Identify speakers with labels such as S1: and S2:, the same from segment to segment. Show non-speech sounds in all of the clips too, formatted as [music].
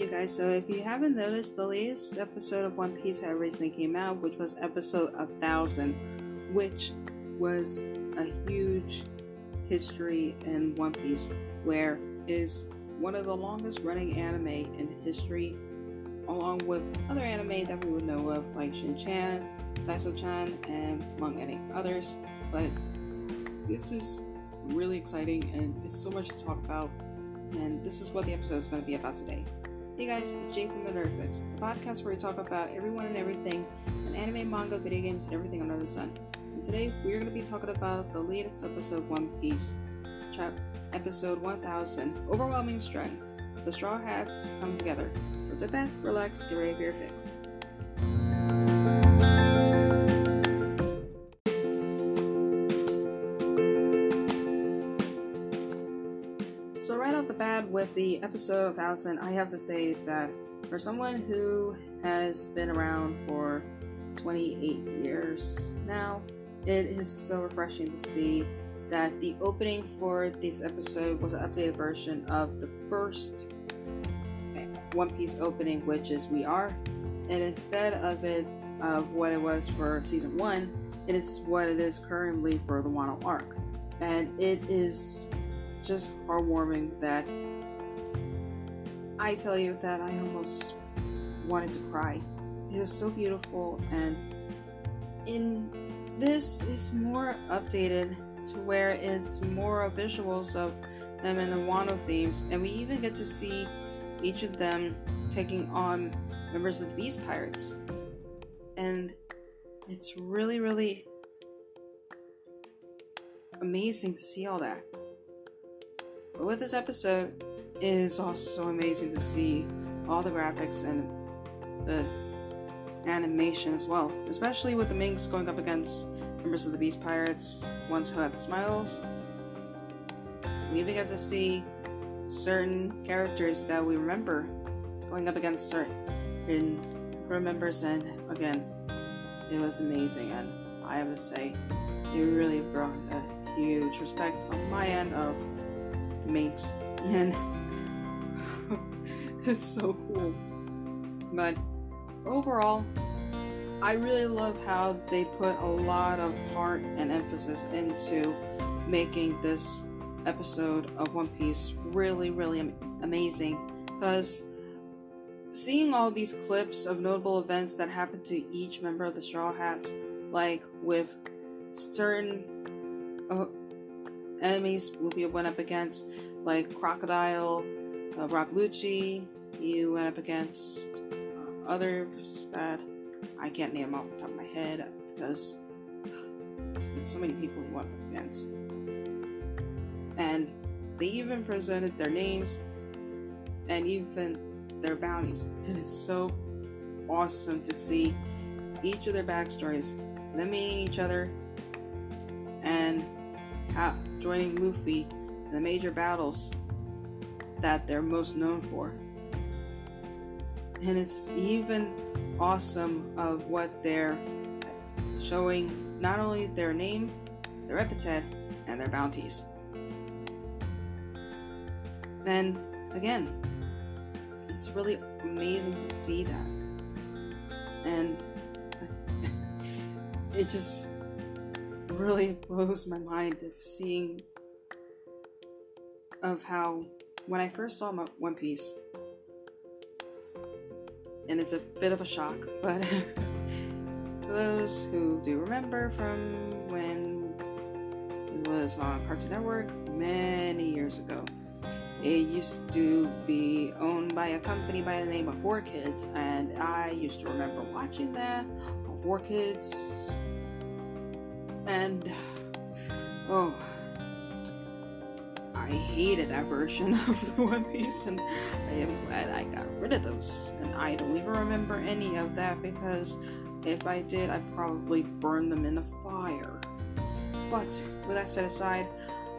S1: You guys, so if you haven't noticed, the latest episode of One Piece had recently came out, which was episode 1000, which was a huge history in One Piece, where is one of the longest running anime in history, along with other anime that we would know of, like Shin-Chan, Saizo-chan, and among any others. But this is really exciting, and it's so much to talk about, and this is what the episode is going to be about today. Hey guys, it's Jake from the Nerdfix, the podcast where we talk about everyone and everything, and anime, manga, video games, and everything under the sun. And today we're going to be talking about the latest episode of One Piece, chap- episode 1000, Overwhelming Strength. The Straw Hats come together. So sit back, relax, get ready for your fix. With the episode 1000, I have to say that for someone who has been around for 28 years now, it is so refreshing to see that the opening for this episode was an updated version of the first One Piece opening, which is We Are, and instead of it of what it was for season one, it is what it is currently for the Wano arc, and it is just heartwarming that I tell you that I almost wanted to cry. It was so beautiful, and in this is more updated to where it's more visuals of them and the Wano themes, and we even get to see each of them taking on members of the Beast Pirates. And it's really, really amazing to see all that. But with this episode, it is also amazing to see all the graphics and the animation as well, especially with the Minks going up against members of the Beast Pirates, ones who had smiles. We even get to see certain characters that we remember going up against certain crew members, and again, it was amazing. And I have to say, it really brought a huge respect on my end of Minks, [laughs] and [laughs] it's so cool. But overall, I really love how they put a lot of heart and emphasis into making this episode of One Piece really, really am- amazing. Because seeing all these clips of notable events that happened to each member of the Straw Hats, like with certain uh, enemies Luffy went up against, like Crocodile, uh, Rob Lucci, You went up against uh, others that I can't name off the top of my head because there's been so many people he went up against. And they even presented their names and even their bounties. And it's so awesome to see each of their backstories, them meeting each other, and how, joining Luffy in the major battles that they're most known for. And it's even awesome of what they're showing not only their name, their epithet, and their bounties. And again, it's really amazing to see that. And [laughs] it just really [laughs] blows my mind of seeing of how when I first saw One Piece, and it's a bit of a shock, [laughs] but for those who do remember from when it was on Cartoon Network many years ago, it used to be owned by a company by the name of 4Kids, and I used to remember watching that on 4Kids, and oh. I hated that version [laughs] of the One Piece, and I am glad I got rid of those. And I don't even remember any of that because if I did, I'd probably burn them in the fire. But with that set aside,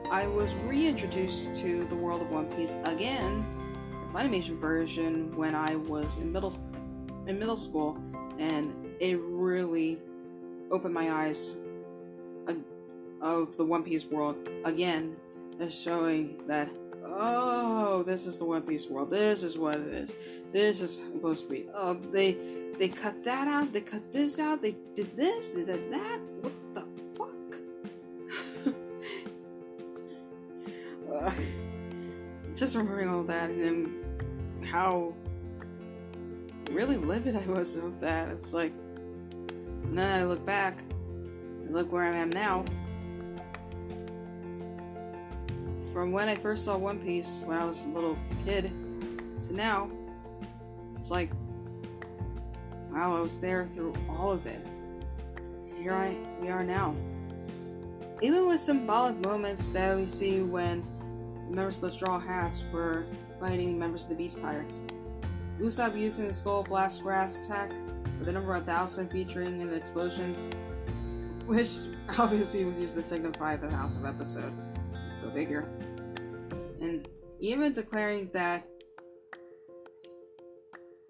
S1: I was reintroduced to the world of One Piece again, the Funimation version, when I was in middle in middle school, and it really opened my eyes uh, of the One Piece world again is showing that oh, this is the One Piece world. This is what it is. This is supposed to be. Oh, they they cut that out. They cut this out. They did this. They did that. What the fuck? [laughs] just remembering all that and how really livid I was with that. It's like, and then I look back look where I am now. From when I first saw One Piece when I was a little kid to now, it's like, wow, I was there through all of it. Here I we are now. Even with symbolic moments that we see when members of the Straw Hats were fighting members of the Beast Pirates. Usopp using the Skull Blast Grass attack with the number of 1000 featuring an explosion, [laughs] which obviously was used to signify the House of Episode. Figure. And even declaring that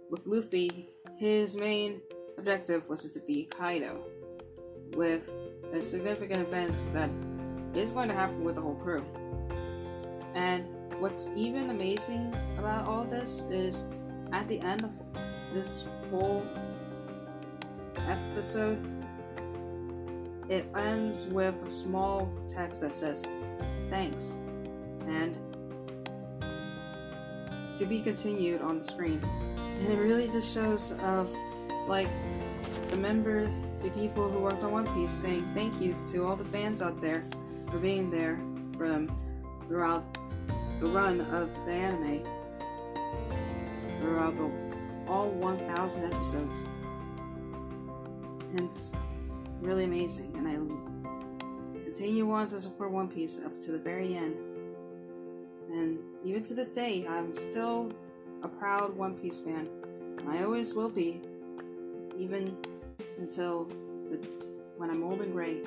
S1: with Luffy, his main objective was to defeat Kaido, with a significant event that is going to happen with the whole crew. And what's even amazing about all this is at the end of this whole episode, it ends with a small text that says, Thanks, and to be continued on the screen. And it really just shows of like the member, the people who worked on One Piece saying thank you to all the fans out there for being there for them throughout the run of the anime throughout the all 1,000 episodes. And it's really amazing, and I continue on to support One Piece up to the very end. And even to this day, I'm still a proud One Piece fan. I always will be, even until the, when I'm old and gray.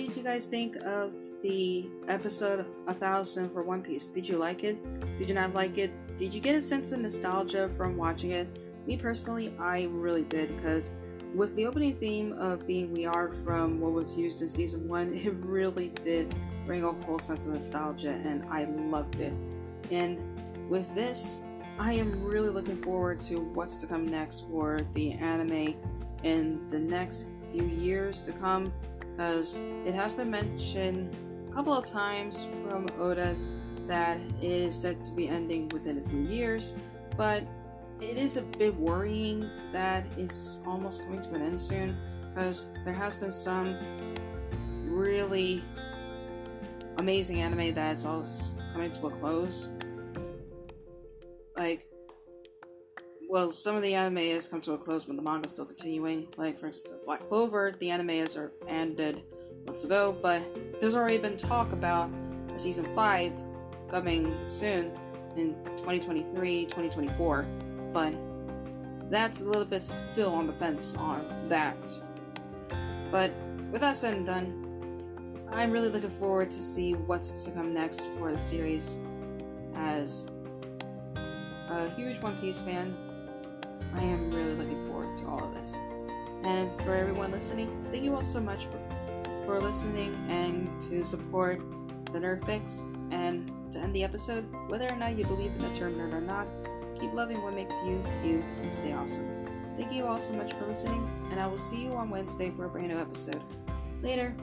S1: You guys think of the episode A Thousand for One Piece? Did you like it? Did you not like it? Did you get a sense of nostalgia from watching it? Me personally, I really did because with the opening theme of being We Are from what was used in season one, [laughs] it really did bring a whole sense of nostalgia and I loved it. And with this, I am really looking forward to what's to come next for the anime in the next few years to come because it has been mentioned a couple of times from Oda that it is set to be ending within a few years, but it is a bit worrying that it's almost coming to an end soon because there has been some really amazing anime that's all coming to a close. Like, well, some of the anime has come to a close, but the manga is still continuing. Like, for instance, Black Clover, the anime is er, ended months ago, but there's already been talk about a season 5 coming soon in 2023, 2024, but that's a little bit still on the fence on that. But with that said and done, I'm really looking forward to see what's to come next for the series as a huge One Piece fan I am really looking forward to all of this. And for everyone listening, thank you all so much for, for listening and to support the Nerd Fix. And to end the episode, whether or not you believe in the term nerd or not, keep loving what makes you, you, and stay awesome. Thank you all so much for listening, and I will see you on Wednesday for a brand new episode. Later.